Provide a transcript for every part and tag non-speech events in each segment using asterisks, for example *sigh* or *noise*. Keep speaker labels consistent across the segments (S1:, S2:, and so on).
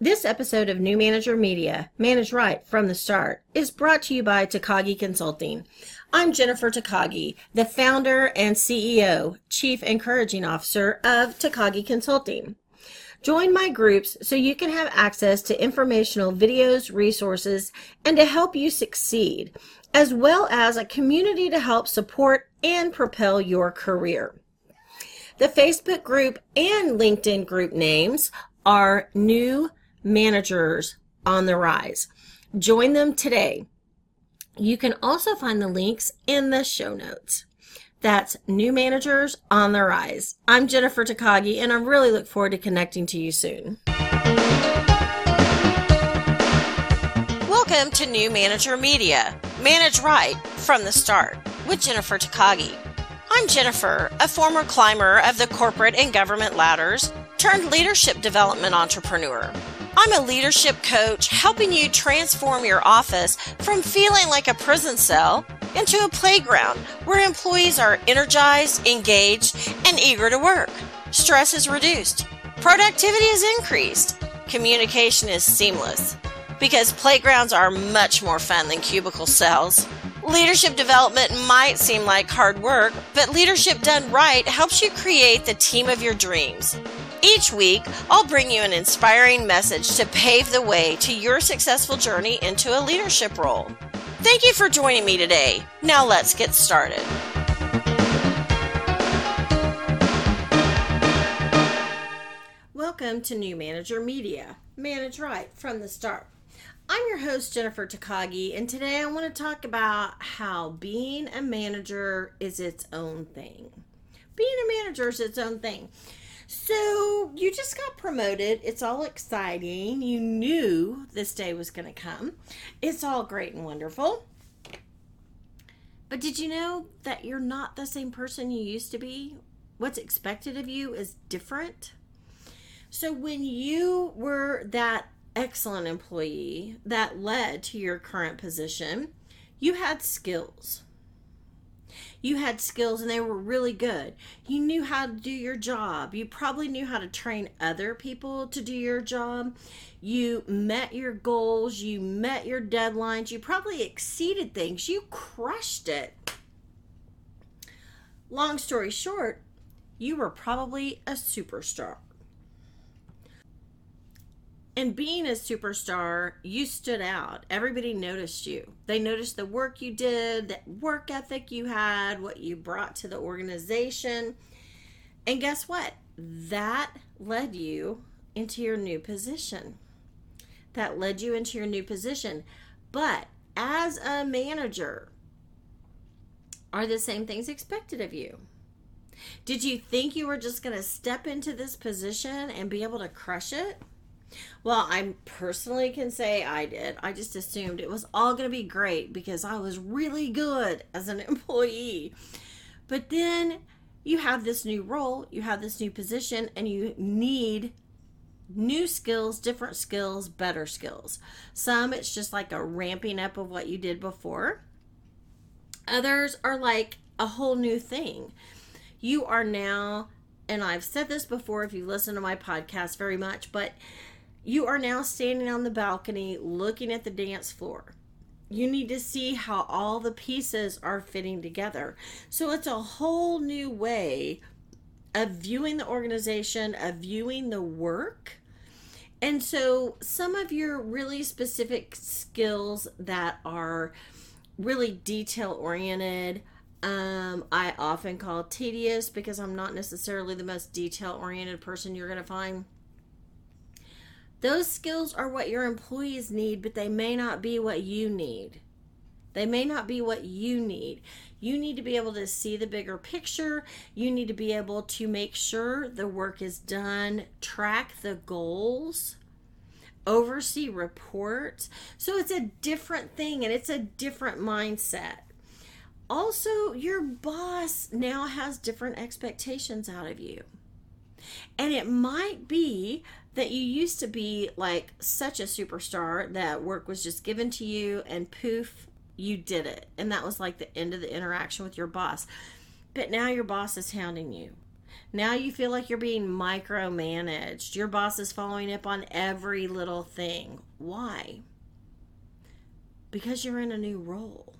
S1: This episode of New Manager Media, Manage Right from the Start, is brought to you by Takagi Consulting. I'm Jennifer Takagi, the founder and CEO, Chief Encouraging Officer of Takagi Consulting. Join my groups so you can have access to informational videos, resources, and to help you succeed, as well as a community to help support and propel your career. The Facebook group and LinkedIn group names are New Managers on the Rise. Join them today. You can also find the links in the show notes. That's New Managers on the Rise. I'm Jennifer Takagi, and I really look forward to connecting to you soon. Welcome to New Manager Media. Manage right from the start with Jennifer Takagi. I'm Jennifer, a former climber of the corporate and government ladders turned leadership development entrepreneur. I'm a leadership coach helping you transform your office from feeling like a prison cell into a playground where employees are energized, engaged, and eager to work. Stress is reduced, productivity is increased, communication is seamless because playgrounds are much more fun than cubicle cells. Leadership development might seem like hard work, but leadership done right helps you create the team of your dreams. Each week, I'll bring you an inspiring message to pave the way to your successful journey into a leadership role. Thank you for joining me today. Now let's get started. Welcome to New Manager Media. Manage right from the start. I'm your host, Jennifer Takagi, and today I want to talk about how being a manager is its own thing. Being a manager is its own thing. So, you just got promoted. It's all exciting. You knew this day was going to come. It's all great and wonderful. But did you know that you're not the same person you used to be? What's expected of you is different. So, when you were that excellent employee that led to your current position, you had skills. You had skills and they were really good. You knew how to do your job. You probably knew how to train other people to do your job. You met your goals. You met your deadlines. You probably exceeded things. You crushed it. Long story short, you were probably a superstar. And being a superstar, you stood out. Everybody noticed you. They noticed the work you did, the work ethic you had, what you brought to the organization. And guess what? That led you into your new position. That led you into your new position. But as a manager, are the same things expected of you? Did you think you were just going to step into this position and be able to crush it? Well, I personally can say I did. I just assumed it was all going to be great because I was really good as an *laughs* employee. But then you have this new role, you have this new position, and you need new skills, different skills, better skills. Some it's just like a ramping up of what you did before. Others are like a whole new thing. You are now, and I've said this before if you listen to my podcast very much, but you are now standing on the balcony looking at the dance floor. You need to see how all the pieces are fitting together. So it's a whole new way of viewing the organization, of viewing the work. And so some of your really specific skills that are really detail oriented, um, I often call tedious because I'm not necessarily the most detail oriented person you're going to find those skills are what your employees need, but they may not be what you need. They may not be what you need. You need to be able to see the bigger picture. You need to be able to make sure the work is done, track the goals, oversee reports. So it's a different thing and it's a different mindset. Also, your boss now has different expectations out of you. And it might be that you used to be like such a superstar that work was just given to you and poof, you did it. And that was like the end of the interaction with your boss. But now your boss is hounding you. Now you feel like you're being micromanaged. Your boss is following up on every little thing. Why? Because you're in a new role.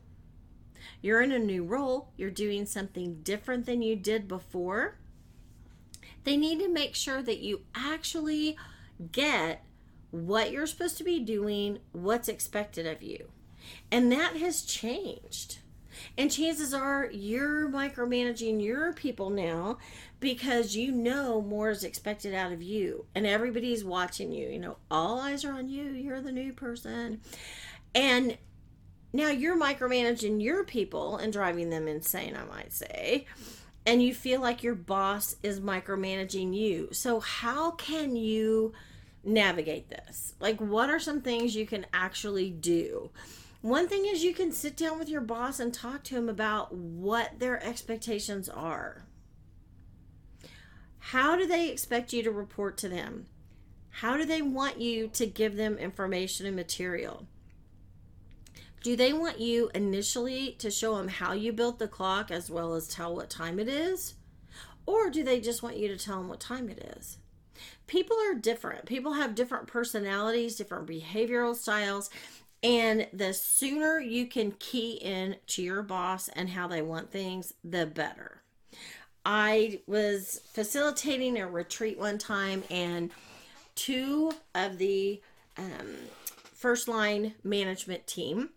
S1: You're in a new role, you're doing something different than you did before. They need to make sure that you actually get what you're supposed to be doing, what's expected of you. And that has changed. And chances are you're micromanaging your people now because you know more is expected out of you and everybody's watching you. You know, all eyes are on you. You're the new person. And now you're micromanaging your people and driving them insane, I might say. And you feel like your boss is micromanaging you. So, how can you navigate this? Like, what are some things you can actually do? One thing is you can sit down with your boss and talk to him about what their expectations are. How do they expect you to report to them? How do they want you to give them information and material? Do they want you initially to show them how you built the clock as well as tell what time it is? Or do they just want you to tell them what time it is? People are different. People have different personalities, different behavioral styles, and the sooner you can key in to your boss and how they want things, the better. I was facilitating a retreat one time, and two of the um, first line management team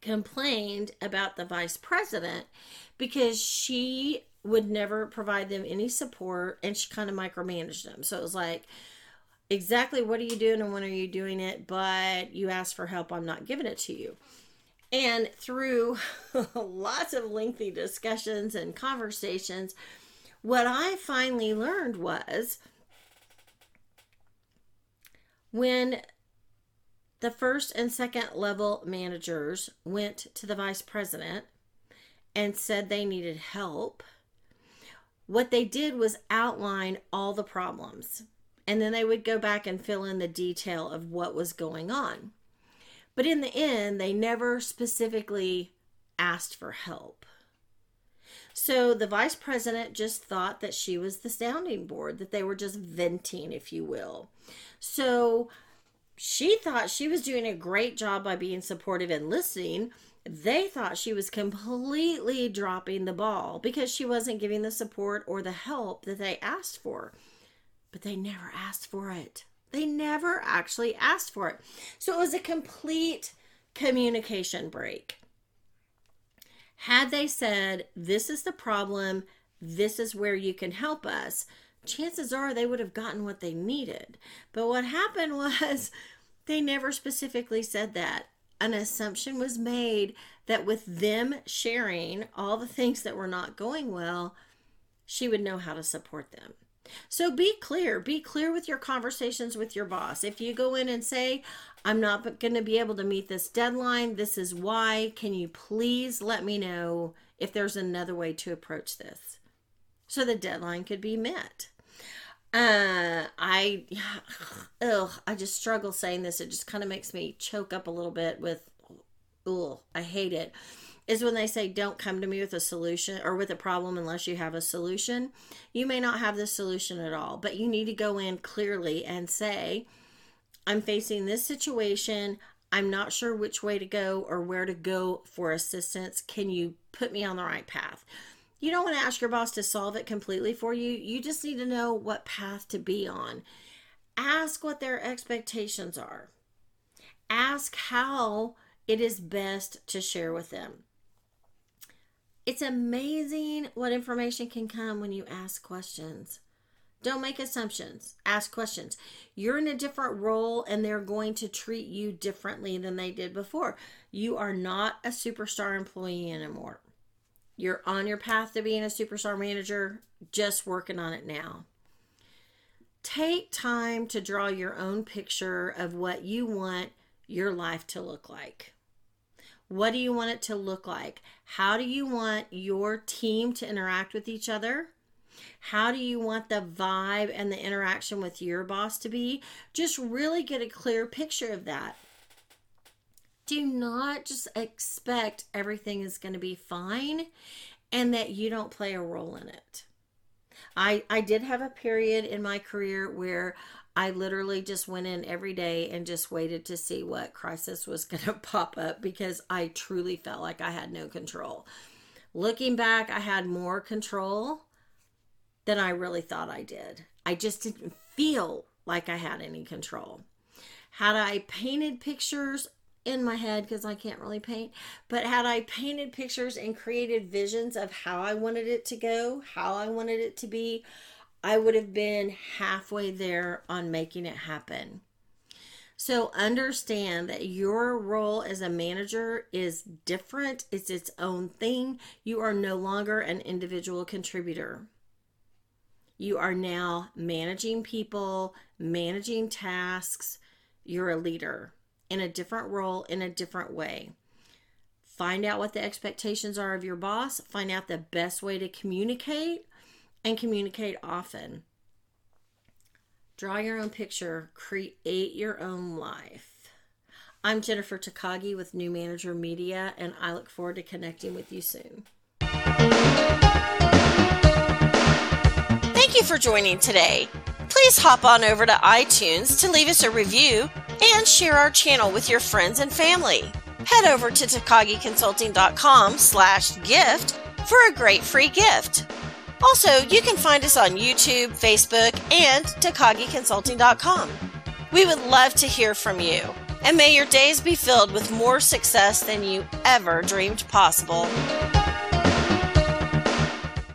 S1: complained about the vice president because she would never provide them any support and she kind of micromanaged them. So it was like, exactly what are you doing and when are you doing it, but you ask for help, I'm not giving it to you. And through *laughs* lots of lengthy discussions and conversations, what I finally learned was when the first and second level managers went to the vice president and said they needed help. What they did was outline all the problems and then they would go back and fill in the detail of what was going on. But in the end, they never specifically asked for help. So the vice president just thought that she was the sounding board, that they were just venting, if you will. So she thought she was doing a great job by being supportive and listening. They thought she was completely dropping the ball because she wasn't giving the support or the help that they asked for. But they never asked for it. They never actually asked for it. So it was a complete communication break. Had they said, This is the problem, this is where you can help us, chances are they would have gotten what they needed. But what happened *laughs* was they never specifically said that. An assumption was made that with them sharing all the things that were not going well, she would know how to support them. So be clear. Be clear with your conversations with your boss. If you go in and say, I'm not going to be able to meet this deadline, this is why, can you please let me know if there's another way to approach this? So the deadline could be met. Uh, I, *sighs* ugh, I just struggle saying this. It just kind of makes me choke up a little bit with, ugh, I hate it. Is when they say, don't come to me with a solution or with a problem unless you have a solution. You may not have the solution at all, but you need to go in clearly and say, I'm facing this situation. I'm not sure which way to go or where to go for assistance. Can you put me on the right path? You don't want to ask your boss to solve it completely for you. You just need to know what path to be on. Ask what their expectations are. Ask how it is best to share with them. It's amazing what information can come when you ask questions. Don't make assumptions. Ask questions. You're in a different role and they're going to treat you differently than they did before. You are not a superstar employee anymore. You're on your path to being a superstar manager, just working on it now. Take time to draw your own picture of what you want your life to look like. What do you want it to look like? How do you want your team to interact with each other? How do you want the vibe and the interaction with your boss to be? Just really get a clear picture of that do not just expect everything is going to be fine and that you don't play a role in it. I, I did have a period in my career where I literally just went in every day and just waited to see what crisis was *laughs* going to pop up because I truly felt like I had no control. Looking back, I had more control than I really thought I did. I just didn't feel like I had any control. Had I painted pictures in my head because I can't really paint, but had I painted pictures and created visions of how I wanted it to go, how I wanted it to be, I would have been halfway there on making it happen. So understand that your role as a manager is different, it's its own thing. You are no longer an individual contributor. You are now managing people, managing tasks. You're a leader in a different role, in a different way. Find out what the expectations are of your boss, find out the best way to communicate and communicate often. Draw your own picture, create your own life. I'm Jennifer Takagi with New Manager Media, and I look forward to connecting with you soon.
S2: Thank you for joining today. Please hop on over to iTunes to leave us a review and share our channel with your friends and family. Head over to takagiconsulting.com slash gift for a great free gift. Also, you can find us on YouTube, Facebook, and TakagiConsulting.com. We would love to hear from you, and may your days be filled with more success than you ever dreamed possible.